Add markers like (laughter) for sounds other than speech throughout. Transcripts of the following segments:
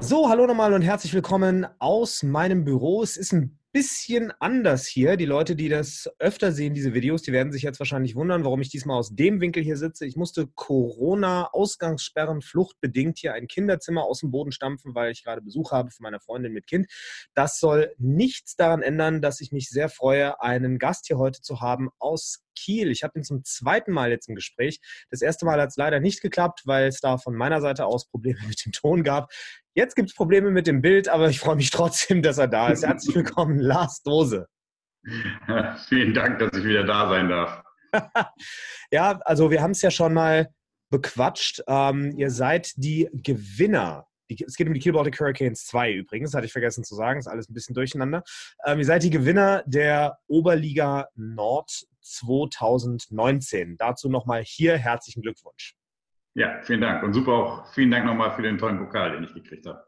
So, hallo nochmal und herzlich willkommen aus meinem Büro. Es ist ein bisschen anders hier. Die Leute, die das öfter sehen, diese Videos, die werden sich jetzt wahrscheinlich wundern, warum ich diesmal aus dem Winkel hier sitze. Ich musste Corona-Ausgangssperren fluchtbedingt hier ein Kinderzimmer aus dem Boden stampfen, weil ich gerade Besuch habe von meiner Freundin mit Kind. Das soll nichts daran ändern, dass ich mich sehr freue, einen Gast hier heute zu haben aus Kiel. Ich habe ihn zum zweiten Mal jetzt im Gespräch. Das erste Mal hat es leider nicht geklappt, weil es da von meiner Seite aus Probleme mit dem Ton gab. Jetzt gibt es Probleme mit dem Bild, aber ich freue mich trotzdem, dass er da ist. Herzlich willkommen, Lars Dose. Ja, (laughs) vielen Dank, dass ich wieder da sein darf. (laughs) ja, also wir haben es ja schon mal bequatscht. Ähm, ihr seid die Gewinner. es geht um die Kiel Baltic Hurricanes 2 übrigens, hatte ich vergessen zu sagen, ist alles ein bisschen durcheinander. Ähm, ihr seid die Gewinner der Oberliga Nord 2019. Dazu nochmal hier herzlichen Glückwunsch. Ja, vielen Dank. Und super auch vielen Dank nochmal für den tollen Pokal, den ich gekriegt habe.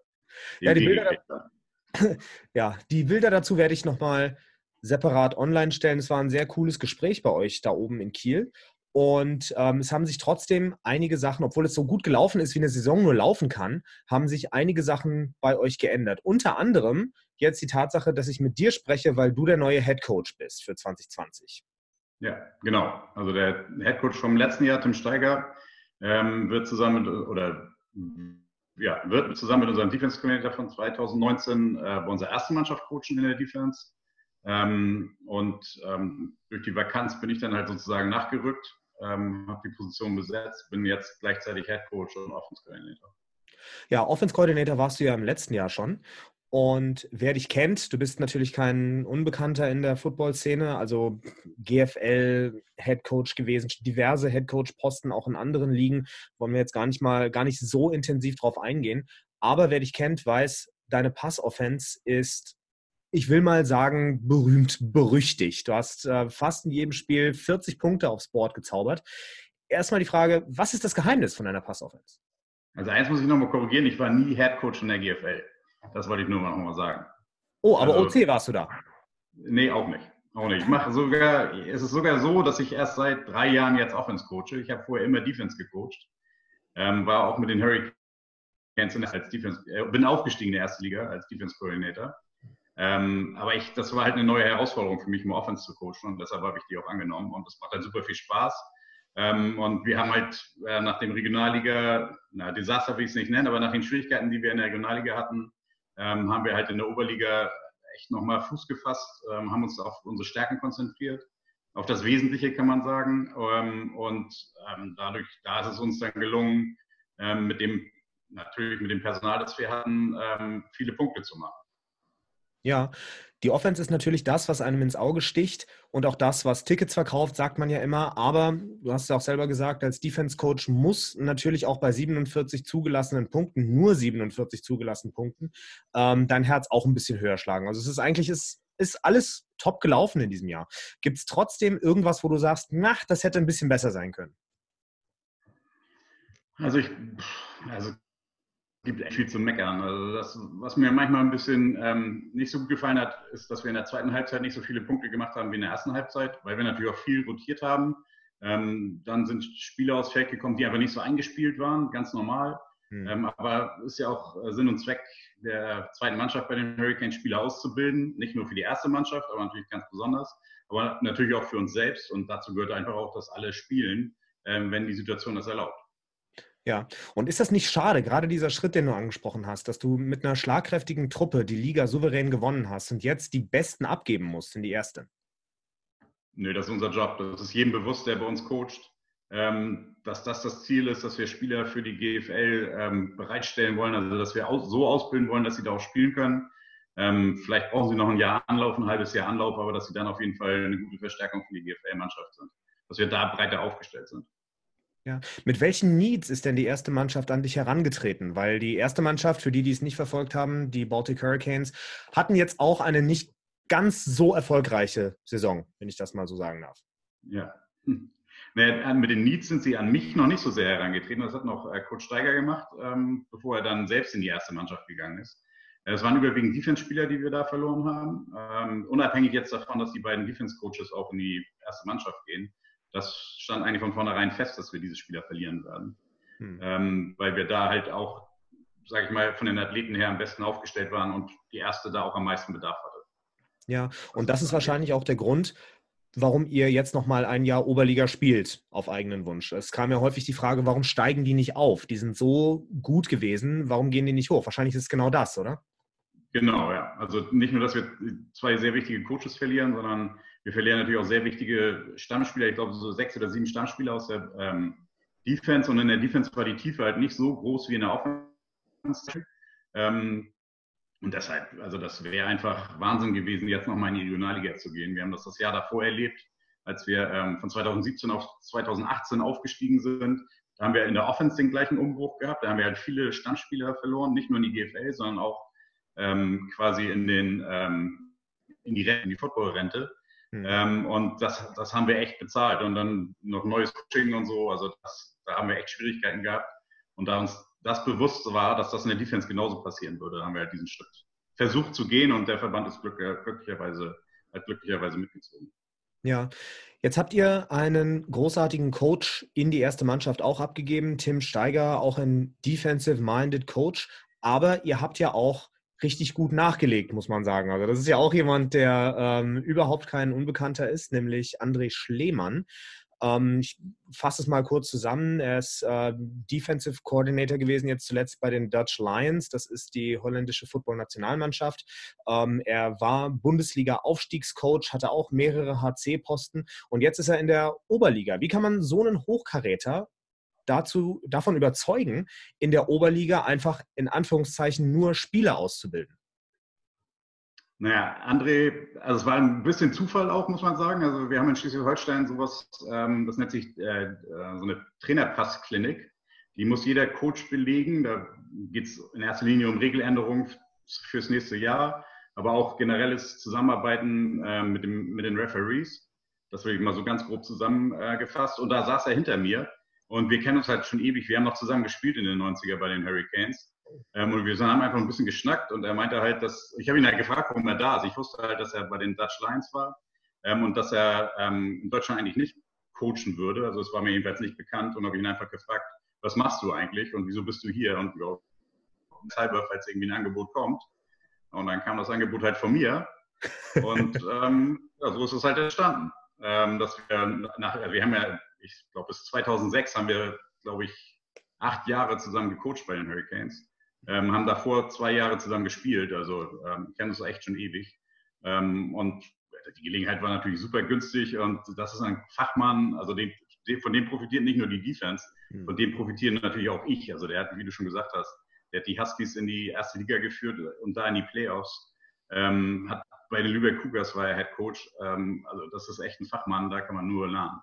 Ja, die Bilder, (laughs) ja, die Bilder dazu werde ich nochmal separat online stellen. Es war ein sehr cooles Gespräch bei euch da oben in Kiel. Und ähm, es haben sich trotzdem einige Sachen, obwohl es so gut gelaufen ist, wie eine Saison nur laufen kann, haben sich einige Sachen bei euch geändert. Unter anderem jetzt die Tatsache, dass ich mit dir spreche, weil du der neue Head Coach bist für 2020. Ja, genau. Also der Head Coach vom letzten Jahr, Tim Steiger, ähm, wird zusammen mit, oder ja, wird zusammen mit unserem Defense Coordinator von 2019 äh, bei unserer ersten Mannschaft coachen in der Defense. Ähm, und ähm, durch die Vakanz bin ich dann halt sozusagen nachgerückt, ähm, habe die Position besetzt, bin jetzt gleichzeitig Head Coach und Offense Coordinator. Ja, Offense Coordinator warst du ja im letzten Jahr schon. Und wer dich kennt, du bist natürlich kein Unbekannter in der Football-Szene, also GFL, Headcoach gewesen, diverse Headcoach-Posten auch in anderen Ligen, wollen wir jetzt gar nicht mal, gar nicht so intensiv drauf eingehen. Aber wer dich kennt, weiß, deine Pass-Offense ist, ich will mal sagen, berühmt, berüchtigt. Du hast äh, fast in jedem Spiel 40 Punkte aufs Board gezaubert. Erstmal die Frage, was ist das Geheimnis von deiner Pass-Offense? Also eins muss ich nochmal korrigieren, ich war nie Headcoach in der GFL. Das wollte ich nur noch mal sagen. Oh, aber also, OC warst du da? Nee, auch nicht. Auch nicht. Ich mache sogar, es ist sogar so, dass ich erst seit drei Jahren jetzt Offense coache. Ich habe vorher immer Defense gecoacht. Ähm, war auch mit den Hurricanes als Defense, äh, bin aufgestiegen in der ersten Liga als Defense Coordinator. Ähm, aber ich, das war halt eine neue Herausforderung für mich, mal Offense zu coachen und deshalb habe ich die auch angenommen und das macht halt super viel Spaß. Ähm, und wir haben halt äh, nach dem Regionalliga, na, Desaster will ich es nicht nennen, aber nach den Schwierigkeiten, die wir in der Regionalliga hatten, ähm, haben wir halt in der Oberliga echt nochmal Fuß gefasst, ähm, haben uns auf unsere Stärken konzentriert, auf das Wesentliche kann man sagen. Ähm, und ähm, dadurch, da ist es uns dann gelungen, ähm, mit dem, natürlich mit dem Personal, das wir hatten, ähm, viele Punkte zu machen. Ja, die Offense ist natürlich das, was einem ins Auge sticht und auch das, was Tickets verkauft, sagt man ja immer. Aber du hast es auch selber gesagt, als Defense-Coach muss natürlich auch bei 47 zugelassenen Punkten, nur 47 zugelassenen Punkten, ähm, dein Herz auch ein bisschen höher schlagen. Also es ist eigentlich, ist, ist alles top gelaufen in diesem Jahr. Gibt es trotzdem irgendwas, wo du sagst, na, das hätte ein bisschen besser sein können? Also ich, also gibt echt viel zu meckern. Also das, was mir manchmal ein bisschen ähm, nicht so gut gefallen hat, ist, dass wir in der zweiten Halbzeit nicht so viele Punkte gemacht haben wie in der ersten Halbzeit, weil wir natürlich auch viel rotiert haben. Ähm, dann sind Spieler aufs Feld gekommen, die einfach nicht so eingespielt waren, ganz normal. Hm. Ähm, aber ist ja auch äh, Sinn und Zweck der zweiten Mannschaft bei den Hurricanes Spieler auszubilden, nicht nur für die erste Mannschaft, aber natürlich ganz besonders, aber natürlich auch für uns selbst. Und dazu gehört einfach auch, dass alle spielen, ähm, wenn die Situation das erlaubt. Ja, und ist das nicht schade, gerade dieser Schritt, den du angesprochen hast, dass du mit einer schlagkräftigen Truppe die Liga souverän gewonnen hast und jetzt die Besten abgeben musst in die erste? Nö, das ist unser Job. Das ist jedem bewusst, der bei uns coacht, ähm, dass das das Ziel ist, dass wir Spieler für die GFL ähm, bereitstellen wollen, also dass wir so ausbilden wollen, dass sie da auch spielen können. Ähm, vielleicht brauchen sie noch ein Jahr Anlauf, ein halbes Jahr Anlauf, aber dass sie dann auf jeden Fall eine gute Verstärkung für die GFL-Mannschaft sind. Dass wir da breiter aufgestellt sind. Ja. Mit welchen Needs ist denn die erste Mannschaft an dich herangetreten? Weil die erste Mannschaft, für die, die es nicht verfolgt haben, die Baltic Hurricanes, hatten jetzt auch eine nicht ganz so erfolgreiche Saison, wenn ich das mal so sagen darf. Ja. Hm. Naja, mit den Needs sind sie an mich noch nicht so sehr herangetreten. Das hat noch äh, Coach Steiger gemacht, ähm, bevor er dann selbst in die erste Mannschaft gegangen ist. Äh, es waren überwiegend Defense-Spieler, die wir da verloren haben. Ähm, unabhängig jetzt davon, dass die beiden Defense-Coaches auch in die erste Mannschaft gehen das stand eigentlich von vornherein fest, dass wir diese Spieler verlieren werden. hm. ähm, weil wir da halt auch, sage ich mal, von den Athleten her am besten aufgestellt waren und die erste da auch am meisten Bedarf hatte. Ja, und das ist wahrscheinlich auch der Grund, warum ihr jetzt nochmal ein Jahr Oberliga spielt auf eigenen Wunsch. Es kam ja häufig die Frage, warum steigen die nicht auf? Die sind so gut gewesen, warum gehen die nicht hoch? Wahrscheinlich ist es genau das, oder? Genau, ja. Also nicht nur, dass wir zwei sehr wichtige Coaches verlieren, sondern wir verlieren natürlich auch sehr wichtige Stammspieler. Ich glaube, so sechs oder sieben Stammspieler aus der ähm, Defense. Und in der Defense war die Tiefe halt nicht so groß wie in der Offense. Ähm, und deshalb, also das wäre einfach Wahnsinn gewesen, jetzt nochmal in die Regionalliga zu gehen. Wir haben das das Jahr davor erlebt, als wir ähm, von 2017 auf 2018 aufgestiegen sind. Da haben wir in der Offense den gleichen Umbruch gehabt. Da haben wir halt viele Stammspieler verloren, nicht nur in die GFL, sondern auch ähm, quasi in, den, ähm, in die, Rente, in die Football-Rente. Mhm. Ähm, und das, das haben wir echt bezahlt. Und dann noch neues Coaching und so. Also das, da haben wir echt Schwierigkeiten gehabt. Und da uns das bewusst war, dass das in der Defense genauso passieren würde, haben wir halt diesen Schritt versucht zu gehen und der Verband ist glücklicherweise, hat glücklicherweise mitgezogen. Ja, jetzt habt ihr einen großartigen Coach in die erste Mannschaft auch abgegeben, Tim Steiger, auch ein defensive-minded Coach, aber ihr habt ja auch richtig gut nachgelegt, muss man sagen. Also das ist ja auch jemand, der ähm, überhaupt kein Unbekannter ist, nämlich André Schlemann. Ähm, ich fasse es mal kurz zusammen. Er ist äh, Defensive Coordinator gewesen, jetzt zuletzt bei den Dutch Lions. Das ist die holländische Football-Nationalmannschaft. Ähm, er war Bundesliga-Aufstiegscoach, hatte auch mehrere HC-Posten und jetzt ist er in der Oberliga. Wie kann man so einen Hochkaräter dazu, davon überzeugen, in der Oberliga einfach in Anführungszeichen nur Spieler auszubilden? Naja, André, also es war ein bisschen Zufall auch, muss man sagen. Also wir haben in Schleswig-Holstein sowas, ähm, das nennt sich äh, äh so eine Trainerpassklinik. Die muss jeder Coach belegen. Da geht es in erster Linie um Regeländerungen fürs nächste Jahr, aber auch generelles Zusammenarbeiten äh, mit, dem, mit den Referees. Das will ich mal so ganz grob zusammengefasst. Und da saß er hinter mir. Und wir kennen uns halt schon ewig. Wir haben noch zusammen gespielt in den 90er bei den Hurricanes. Ähm, und wir haben einfach ein bisschen geschnackt und er meinte halt, dass, ich habe ihn halt gefragt, warum er da ist. Ich wusste halt, dass er bei den Dutch Lions war ähm, und dass er ähm, in Deutschland eigentlich nicht coachen würde. Also es war mir jedenfalls nicht bekannt und habe ihn einfach gefragt, was machst du eigentlich und wieso bist du hier und ja, halber, falls irgendwie ein Angebot kommt. Und dann kam das Angebot halt von mir und (laughs) ähm, ja, so ist es halt entstanden. Ähm, dass wir nach, wir haben ja, ich glaube bis 2006 haben wir, glaube ich, acht Jahre zusammen gecoacht bei den Hurricanes. Ähm, haben davor zwei Jahre zusammen gespielt, also ähm, kennen uns echt schon ewig. Ähm, und die Gelegenheit war natürlich super günstig und das ist ein Fachmann, also den, von dem profitiert nicht nur die Defense, hm. von dem profitieren natürlich auch ich. Also der hat, wie du schon gesagt hast, der hat die Huskies in die erste Liga geführt und da in die Playoffs. Ähm, hat bei den Lübeck Cougars war er Head Coach. Ähm, also das ist echt ein Fachmann, da kann man nur lernen.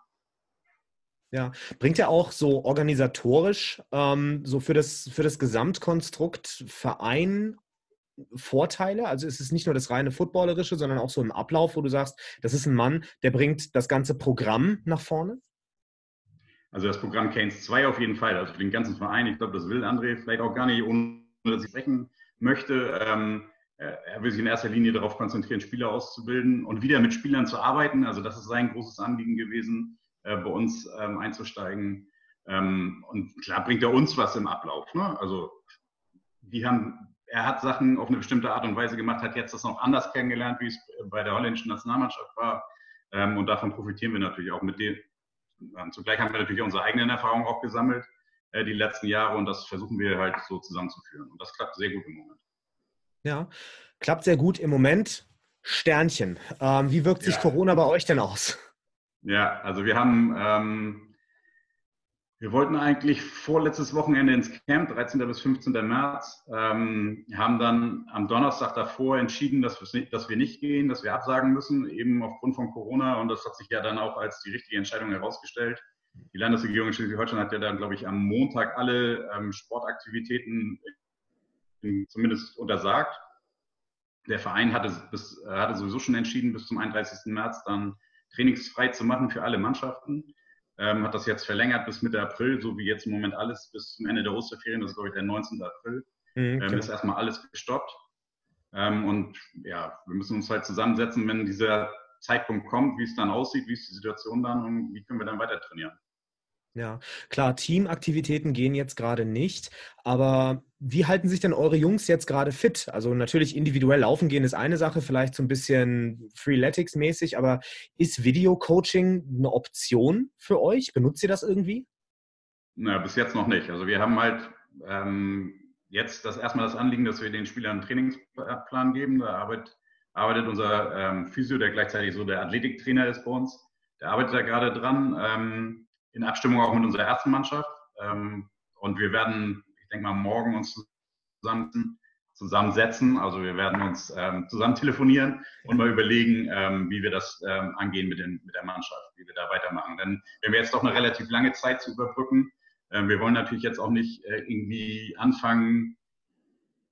Ja, bringt ja auch so organisatorisch, ähm, so für das, für das Gesamtkonstrukt Verein Vorteile? Also ist es nicht nur das reine Footballerische, sondern auch so im Ablauf, wo du sagst, das ist ein Mann, der bringt das ganze Programm nach vorne? Also das Programm Canes 2 auf jeden Fall, also für den ganzen Verein. Ich glaube, das will André vielleicht auch gar nicht, ohne dass ich sprechen möchte. Ähm, er will sich in erster Linie darauf konzentrieren, Spieler auszubilden und wieder mit Spielern zu arbeiten. Also das ist sein großes Anliegen gewesen äh, bei uns ähm, einzusteigen. Ähm, und klar bringt er uns was im Ablauf. Ne? Also die haben, er hat Sachen auf eine bestimmte Art und Weise gemacht, hat jetzt das noch anders kennengelernt, wie es bei der holländischen Nationalmannschaft war. Ähm, und davon profitieren wir natürlich auch mit dem. Ähm, zugleich haben wir natürlich unsere eigenen Erfahrungen auch gesammelt äh, die letzten Jahre und das versuchen wir halt so zusammenzuführen. Und das klappt sehr gut im Moment. Ja, klappt sehr gut im Moment. Sternchen. Ähm, wie wirkt sich ja. Corona bei euch denn aus? Ja, also wir haben, ähm, wir wollten eigentlich vorletztes Wochenende ins Camp, 13. bis 15. März, ähm, haben dann am Donnerstag davor entschieden, dass, dass wir nicht gehen, dass wir absagen müssen, eben aufgrund von Corona. Und das hat sich ja dann auch als die richtige Entscheidung herausgestellt. Die Landesregierung in Schleswig-Holstein hat ja dann, glaube ich, am Montag alle ähm, Sportaktivitäten zumindest untersagt. Der Verein hatte, bis, hatte sowieso schon entschieden, bis zum 31. März dann trainingsfrei zu machen für alle Mannschaften. Ähm, hat das jetzt verlängert bis Mitte April, so wie jetzt im Moment alles bis zum Ende der Osterferien, das ist glaube ich der 19. April. Mhm, ähm, ist erstmal alles gestoppt. Ähm, und ja, wir müssen uns halt zusammensetzen, wenn dieser Zeitpunkt kommt, wie es dann aussieht, wie ist die Situation dann und wie können wir dann weiter trainieren. Ja, klar, Teamaktivitäten gehen jetzt gerade nicht, aber wie halten sich denn eure Jungs jetzt gerade fit? Also natürlich individuell laufen gehen ist eine Sache, vielleicht so ein bisschen Freeletics-mäßig, aber ist Video-Coaching eine Option für euch? Benutzt ihr das irgendwie? Na, bis jetzt noch nicht. Also wir haben halt ähm, jetzt das erstmal das Anliegen, dass wir den Spielern einen Trainingsplan geben. Da arbeitet, arbeitet unser ähm, Physio, der gleichzeitig so der Athletiktrainer ist bei uns. Der arbeitet da gerade dran. Ähm, in Abstimmung auch mit unserer ersten Mannschaft. Ähm, und wir werden, ich denke mal, morgen uns zusammen, zusammensetzen. Also wir werden uns ähm, zusammen telefonieren und mal überlegen, ähm, wie wir das angehen mit, den, mit der Mannschaft, wie wir da weitermachen. Denn wir haben jetzt doch eine relativ lange Zeit zu überbrücken. Wir wollen natürlich jetzt auch nicht äh, irgendwie anfangen,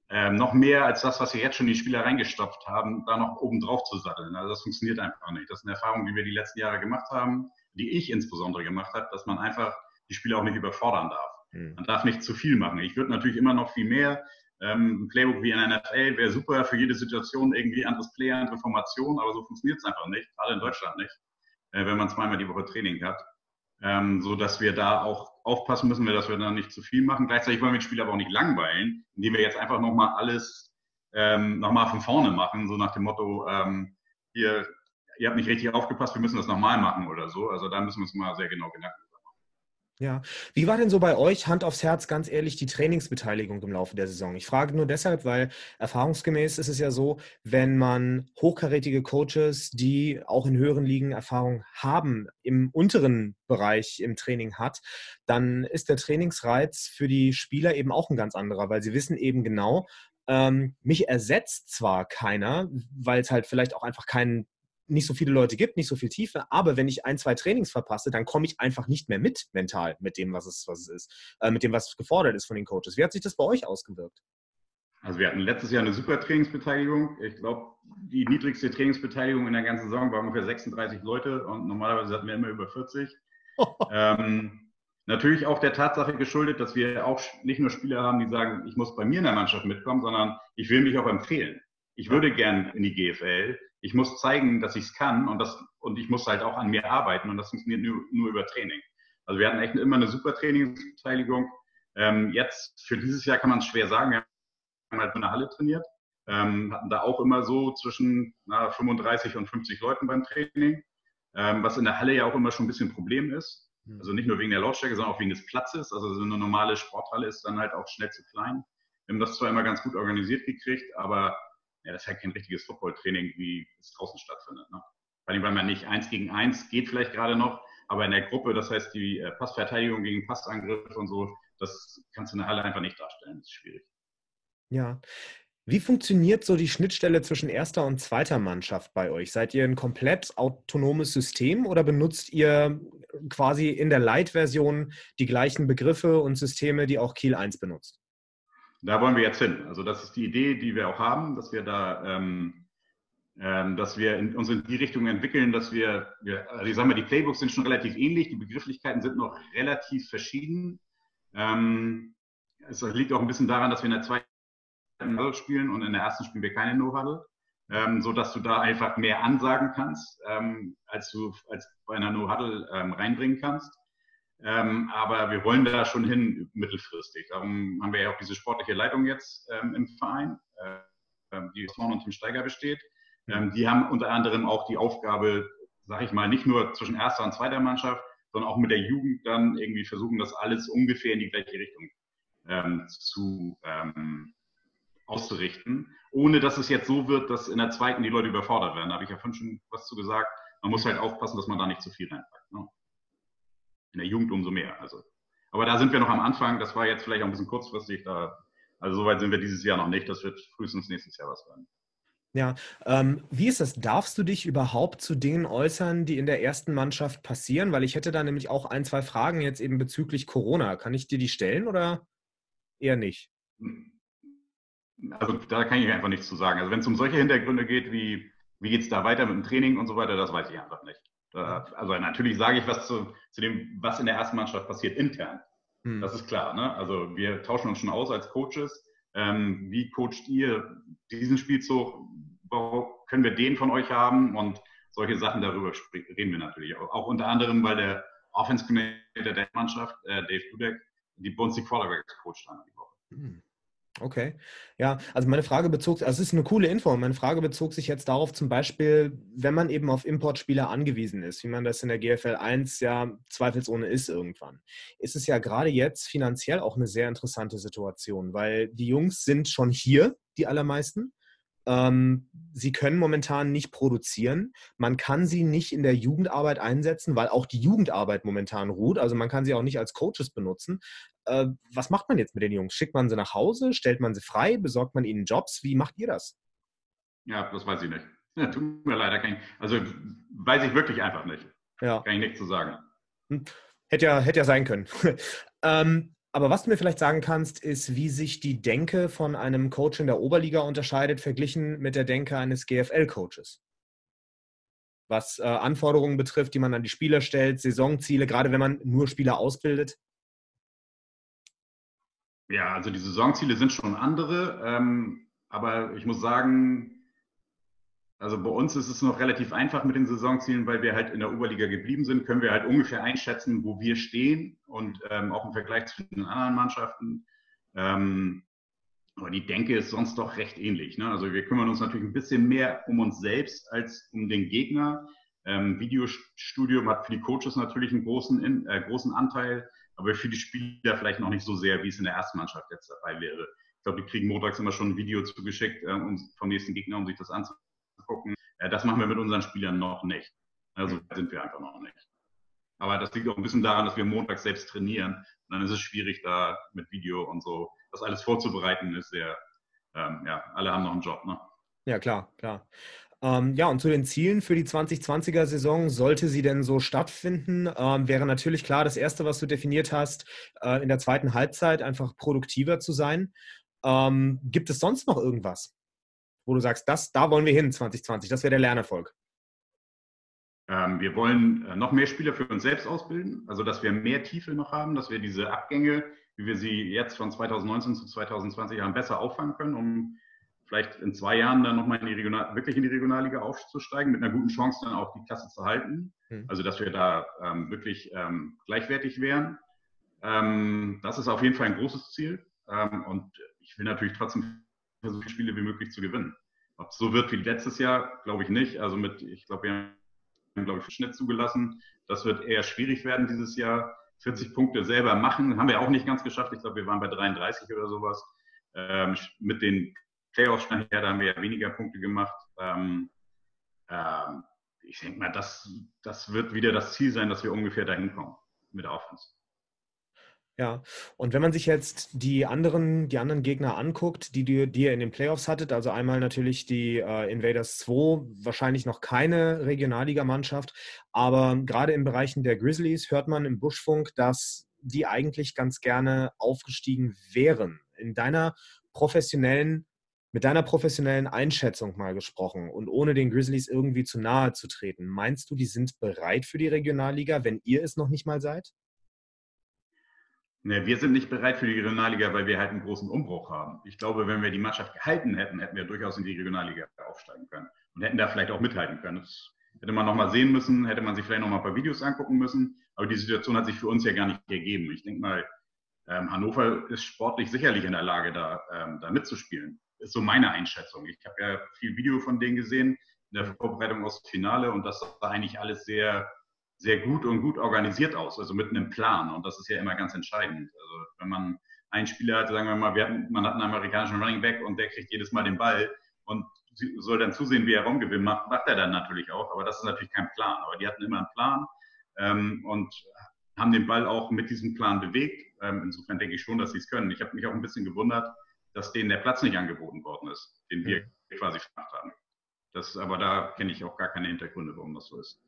ähm, noch mehr als das, was wir jetzt schon in die Spieler reingestopft haben, da noch oben drauf zu satteln. Also das funktioniert einfach nicht. Das ist eine Erfahrung, die wir die letzten Jahre gemacht haben die ich insbesondere gemacht habe, dass man einfach die Spieler auch nicht überfordern darf. Mhm. Man darf nicht zu viel machen. Ich würde natürlich immer noch viel mehr. Ähm, ein Playbook wie in der NFL wäre super für jede Situation irgendwie anderes Player, andere Formation, aber so funktioniert es einfach nicht, gerade in Deutschland nicht, äh, wenn man zweimal die Woche Training hat. Ähm, so dass wir da auch aufpassen müssen, dass wir da nicht zu viel machen. Gleichzeitig wollen wir die Spieler aber auch nicht langweilen, indem wir jetzt einfach nochmal alles ähm, nochmal von vorne machen, so nach dem Motto, ähm, hier ihr habt nicht richtig aufgepasst, wir müssen das nochmal machen oder so. Also da müssen wir uns mal sehr genau Gedanken machen. Ja, wie war denn so bei euch, Hand aufs Herz, ganz ehrlich, die Trainingsbeteiligung im Laufe der Saison? Ich frage nur deshalb, weil erfahrungsgemäß ist es ja so, wenn man hochkarätige Coaches, die auch in höheren Ligen Erfahrung haben, im unteren Bereich im Training hat, dann ist der Trainingsreiz für die Spieler eben auch ein ganz anderer, weil sie wissen eben genau, ähm, mich ersetzt zwar keiner, weil es halt vielleicht auch einfach keinen nicht so viele Leute gibt, nicht so viel Tiefe, aber wenn ich ein, zwei Trainings verpasse, dann komme ich einfach nicht mehr mit mental mit dem, was es, was es ist, äh, mit dem, was gefordert ist von den Coaches. Wie hat sich das bei euch ausgewirkt? Also wir hatten letztes Jahr eine super Trainingsbeteiligung. Ich glaube, die niedrigste Trainingsbeteiligung in der ganzen Saison war ungefähr 36 Leute und normalerweise hatten wir immer über 40. (laughs) ähm, natürlich auch der Tatsache geschuldet, dass wir auch nicht nur Spieler haben, die sagen, ich muss bei mir in der Mannschaft mitkommen, sondern ich will mich auch empfehlen. Ich würde gern in die GFL ich muss zeigen, dass ich es kann und, das, und ich muss halt auch an mir arbeiten und das funktioniert nur, nur über Training. Also wir hatten echt immer eine super Trainingsbeteiligung. Ähm, jetzt für dieses Jahr kann man es schwer sagen. Wir haben halt in der Halle trainiert, ähm, hatten da auch immer so zwischen na, 35 und 50 Leuten beim Training, ähm, was in der Halle ja auch immer schon ein bisschen ein Problem ist. Hm. Also nicht nur wegen der Lautstärke, sondern auch wegen des Platzes. Also so eine normale Sporthalle ist dann halt auch schnell zu klein. Wir haben das zwar immer ganz gut organisiert gekriegt, aber ja, das ist halt kein richtiges Football-Training, wie es draußen stattfindet. Ne? Vor allem, weil man nicht eins gegen eins geht vielleicht gerade noch, aber in der Gruppe, das heißt die äh, Passverteidigung gegen Passangriff und so, das kannst du in der Halle einfach nicht darstellen. Das ist schwierig. Ja. Wie funktioniert so die Schnittstelle zwischen erster und zweiter Mannschaft bei euch? Seid ihr ein komplett autonomes System oder benutzt ihr quasi in der Light-Version die gleichen Begriffe und Systeme, die auch Kiel 1 benutzt? Da wollen wir jetzt hin. Also das ist die Idee, die wir auch haben, dass wir da, ähm, ähm, dass wir in, uns in die Richtung entwickeln, dass wir, wir also ich sage mal, die Playbooks sind schon relativ ähnlich, die Begrifflichkeiten sind noch relativ verschieden. Ähm, es liegt auch ein bisschen daran, dass wir in der zweiten Huddle spielen und in der ersten spielen wir keine No-Huddle, ähm, so dass du da einfach mehr ansagen kannst, ähm, als du als bei einer No-Huddle ähm, reinbringen kannst. Ähm, aber wir wollen da schon hin mittelfristig. Darum haben wir ja auch diese sportliche Leitung jetzt ähm, im Verein, äh, ähm, die aus Horn und Tim Steiger besteht. Ähm, die haben unter anderem auch die Aufgabe, sage ich mal, nicht nur zwischen erster und zweiter Mannschaft, sondern auch mit der Jugend dann irgendwie versuchen, das alles ungefähr in die gleiche Richtung ähm, zu ähm, auszurichten, ohne dass es jetzt so wird, dass in der zweiten die Leute überfordert werden. Da habe ich ja vorhin schon was zu gesagt. Man muss halt aufpassen, dass man da nicht zu viel reinpackt. Ne? In der Jugend umso mehr. Also, aber da sind wir noch am Anfang. Das war jetzt vielleicht auch ein bisschen kurzfristig. Da, also soweit sind wir dieses Jahr noch nicht. Das wird frühestens nächstes Jahr was werden. Ja, ähm, wie ist das? Darfst du dich überhaupt zu Dingen äußern, die in der ersten Mannschaft passieren? Weil ich hätte da nämlich auch ein, zwei Fragen jetzt eben bezüglich Corona. Kann ich dir die stellen oder eher nicht? Also da kann ich einfach nichts zu sagen. Also wenn es um solche Hintergründe geht, wie wie geht es da weiter mit dem Training und so weiter, das weiß ich einfach nicht. Also natürlich sage ich was zu, zu dem, was in der ersten Mannschaft passiert intern. Hm. Das ist klar. Ne? Also wir tauschen uns schon aus als Coaches. Ähm, wie coacht ihr diesen Spielzug? Wo können wir den von euch haben? Und solche Sachen darüber reden wir natürlich auch. Auch unter anderem, weil der Offense Coordinator der Mannschaft, äh, Dave Dudek, die die Quarterbacks coacht haben die Woche. Hm. Okay. Ja, also meine Frage bezog, also es ist eine coole Info. Meine Frage bezog sich jetzt darauf, zum Beispiel, wenn man eben auf Importspieler angewiesen ist, wie man das in der GFL 1 ja zweifelsohne ist irgendwann, ist es ja gerade jetzt finanziell auch eine sehr interessante Situation, weil die Jungs sind schon hier, die allermeisten. Ähm, sie können momentan nicht produzieren. Man kann sie nicht in der Jugendarbeit einsetzen, weil auch die Jugendarbeit momentan ruht. Also man kann sie auch nicht als Coaches benutzen. Äh, was macht man jetzt mit den Jungs? Schickt man sie nach Hause? Stellt man sie frei? Besorgt man ihnen Jobs? Wie macht ihr das? Ja, das weiß ich nicht. (laughs) Ja, tut mir leider kein. Also weiß ich wirklich einfach nicht. Ja. Kann ich nichts zu sagen. Hm. Hätte ja, hätte ja sein können. (laughs) ähm, aber was du mir vielleicht sagen kannst, ist, wie sich die Denke von einem Coach in der Oberliga unterscheidet, verglichen mit der Denke eines GFL-Coaches. Was äh, Anforderungen betrifft, die man an die Spieler stellt, Saisonziele, gerade wenn man nur Spieler ausbildet. Ja, also die Saisonziele sind schon andere, ähm, aber ich muss sagen, also bei uns ist es noch relativ einfach mit den Saisonzielen, weil wir halt in der Oberliga geblieben sind, können wir halt ungefähr einschätzen, wo wir stehen und ähm, auch im Vergleich zu den anderen Mannschaften. Ähm, aber die Denke ist sonst doch recht ähnlich. Ne? Also wir kümmern uns natürlich ein bisschen mehr um uns selbst als um den Gegner. Ähm, Videostudium hat für die Coaches natürlich einen großen, äh, großen Anteil, aber für die Spieler vielleicht noch nicht so sehr, wie es in der ersten Mannschaft jetzt dabei wäre. Ich glaube, die kriegen montags immer schon ein Video zugeschickt äh, vom nächsten Gegner, um sich das anzusehen gucken. Äh, das machen wir mit unseren Spielern noch nicht. Also sind wir einfach noch nicht. Aber das liegt auch ein bisschen daran, dass wir montags selbst trainieren. Und dann ist es schwierig, da mit Video und so das alles vorzubereiten, ist sehr, ähm, ja, alle haben noch einen Job, ne? Ja, klar, klar. Ähm, ja, und zu den Zielen für die 2020er Saison, sollte sie denn so stattfinden, ähm, wäre natürlich klar, das Erste, was du definiert hast, äh, in der zweiten Halbzeit einfach produktiver zu sein. Ähm, gibt es sonst noch irgendwas? wo du sagst, das, da wollen wir hin 2020, das wäre der Lernerfolg? Ähm, wir wollen äh, noch mehr Spieler für uns selbst ausbilden, also dass wir mehr Tiefe noch haben, dass wir diese Abgänge, wie wir sie jetzt von 2019 zu 2020 haben, besser auffangen können, um vielleicht in zwei Jahren dann nochmal in die Regional, wirklich in die Regionalliga aufzusteigen, mit einer guten Chance dann auch die Klasse zu halten. Mhm. Also dass wir da ähm, wirklich ähm, gleichwertig wären. Ähm, das ist auf jeden Fall ein großes Ziel. Ähm, und ich will natürlich trotzdem so viele Spiele wie möglich zu gewinnen. Ob es so wird wie letztes Jahr, glaube ich nicht. Also mit, ich glaube, wir haben, glaube ich, Schnitt zugelassen. Das wird eher schwierig werden dieses Jahr. 40 Punkte selber machen, haben wir auch nicht ganz geschafft. Ich glaube, wir waren bei 33 oder sowas. Ähm, mit den Playoffs her, da haben wir ja weniger Punkte gemacht. Ähm, ähm, ich denke mal, das, das wird wieder das Ziel sein, dass wir ungefähr dahin kommen mit der Offense. Ja, und wenn man sich jetzt die anderen, die anderen Gegner anguckt, die, die, die ihr in den Playoffs hattet, also einmal natürlich die äh, Invaders 2, wahrscheinlich noch keine Regionalligamannschaft, aber gerade in Bereichen der Grizzlies hört man im Buschfunk, dass die eigentlich ganz gerne aufgestiegen wären. In deiner professionellen, mit deiner professionellen Einschätzung mal gesprochen und ohne den Grizzlies irgendwie zu nahe zu treten, meinst du, die sind bereit für die Regionalliga, wenn ihr es noch nicht mal seid? Ne, wir sind nicht bereit für die Regionalliga, weil wir halt einen großen Umbruch haben. Ich glaube, wenn wir die Mannschaft gehalten hätten, hätten wir durchaus in die Regionalliga aufsteigen können und hätten da vielleicht auch mithalten können. Das hätte man nochmal sehen müssen, hätte man sich vielleicht nochmal ein paar Videos angucken müssen. Aber die Situation hat sich für uns ja gar nicht ergeben. Ich denke mal, ähm, Hannover ist sportlich sicherlich in der Lage, da, ähm, da mitzuspielen. Ist so meine Einschätzung. Ich habe ja viel Video von denen gesehen in der Vorbereitung aufs Finale und das sah eigentlich alles sehr sehr gut und gut organisiert aus, also mit einem Plan. Und das ist ja immer ganz entscheidend. Also wenn man einen Spieler hat, sagen wir mal, hatten, man hat einen amerikanischen Running Back und der kriegt jedes Mal den Ball und soll dann zusehen, wie er Raumgewinn macht, macht er dann natürlich auch. Aber das ist natürlich kein Plan. Aber die hatten immer einen Plan ähm, und haben den Ball auch mit diesem Plan bewegt. Ähm, insofern denke ich schon, dass sie es können. Ich habe mich auch ein bisschen gewundert, dass denen der Platz nicht angeboten worden ist, den wir mhm. quasi gemacht haben. Das, aber da kenne ich auch gar keine Hintergründe, warum das so ist.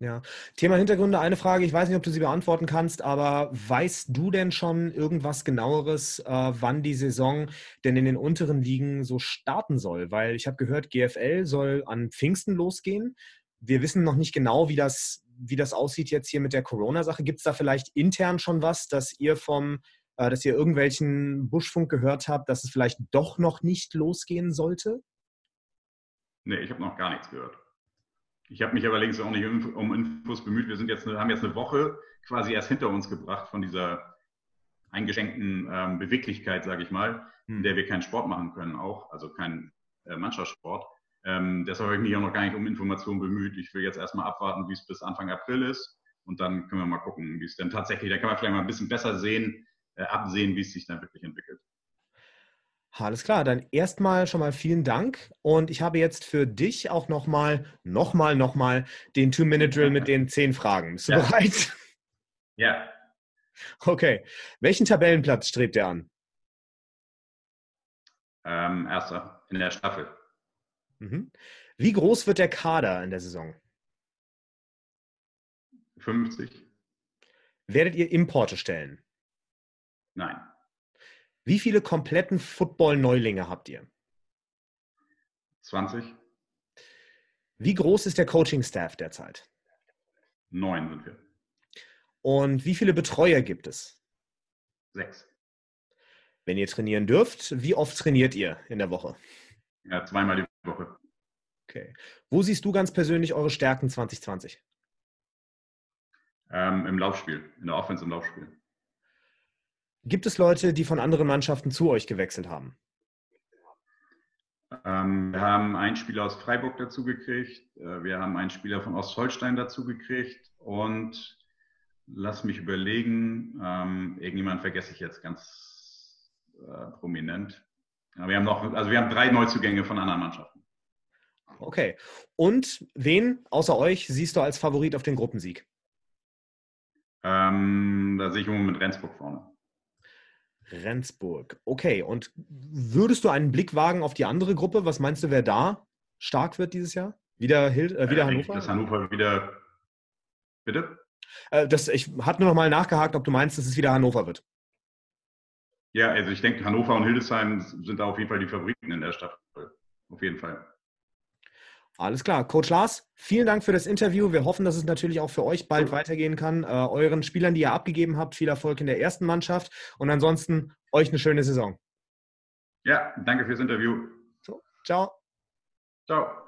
Ja, Thema Hintergründe, eine Frage, ich weiß nicht, ob du sie beantworten kannst, aber weißt du denn schon irgendwas genaueres, äh, wann die Saison denn in den unteren Ligen so starten soll? Weil ich habe gehört, GFL soll an Pfingsten losgehen. Wir wissen noch nicht genau, wie das, wie das aussieht jetzt hier mit der Corona-Sache. Gibt es da vielleicht intern schon was, dass ihr vom, äh, dass ihr irgendwelchen Buschfunk gehört habt, dass es vielleicht doch noch nicht losgehen sollte? Nee, ich habe noch gar nichts gehört. Ich habe mich aber allerdings auch nicht um Infos bemüht. Wir sind jetzt, haben jetzt eine Woche quasi erst hinter uns gebracht von dieser eingeschränkten ähm, Beweglichkeit, sage ich mal, in hm. der wir keinen Sport machen können, auch, also keinen äh, Mannschaftssport. Ähm, deshalb habe ich mich auch noch gar nicht um Informationen bemüht. Ich will jetzt erstmal abwarten, wie es bis Anfang April ist. Und dann können wir mal gucken, wie es denn tatsächlich, da kann man vielleicht mal ein bisschen besser sehen, absehen, wie es sich dann wirklich entwickelt. Alles klar, dann erstmal schon mal vielen Dank. Und ich habe jetzt für dich auch nochmal, nochmal, nochmal den Two-Minute-Drill mit den zehn Fragen. Bist du ja. bereit? Ja. Okay. Welchen Tabellenplatz strebt er an? Ähm, erster in der Staffel. Mhm. Wie groß wird der Kader in der Saison? 50. Werdet ihr Importe stellen? Nein. Wie viele kompletten Football-Neulinge habt ihr? 20. Wie groß ist der Coaching-Staff derzeit? Neun sind wir. Und wie viele Betreuer gibt es? Sechs. Wenn ihr trainieren dürft, wie oft trainiert ihr in der Woche? Ja, zweimal die Woche. Okay. Wo siehst du ganz persönlich eure Stärken 2020? Ähm, Im Laufspiel, in der Offense im Laufspiel. Gibt es Leute, die von anderen Mannschaften zu euch gewechselt haben? Ähm, wir haben einen Spieler aus Freiburg dazu gekriegt, äh, wir haben einen Spieler von Ostholstein dazu gekriegt und lass mich überlegen, ähm, irgendjemand vergesse ich jetzt ganz äh, prominent. Ja, wir haben noch, also wir haben drei Neuzugänge von anderen Mannschaften. Okay. Und wen außer euch siehst du als Favorit auf den Gruppensieg? Ähm, da sehe ich immer mit Rendsburg vorne. Rendsburg. Okay, und würdest du einen Blick wagen auf die andere Gruppe? Was meinst du, wer da stark wird dieses Jahr? Wieder, Hild, äh, wieder äh, Hannover? Dass Hannover wieder. Bitte? Äh, das, ich hatte nur noch mal nachgehakt, ob du meinst, dass es wieder Hannover wird. Ja, also ich denke, Hannover und Hildesheim sind da auf jeden Fall die Favoriten in der Staffel. Auf jeden Fall. Alles klar. Coach Lars, vielen Dank für das Interview. Wir hoffen, dass es natürlich auch für euch bald weitergehen kann. Äh, euren Spielern, die ihr abgegeben habt, viel Erfolg in der ersten Mannschaft und ansonsten euch eine schöne Saison. Ja, danke fürs Interview. So, ciao. Ciao.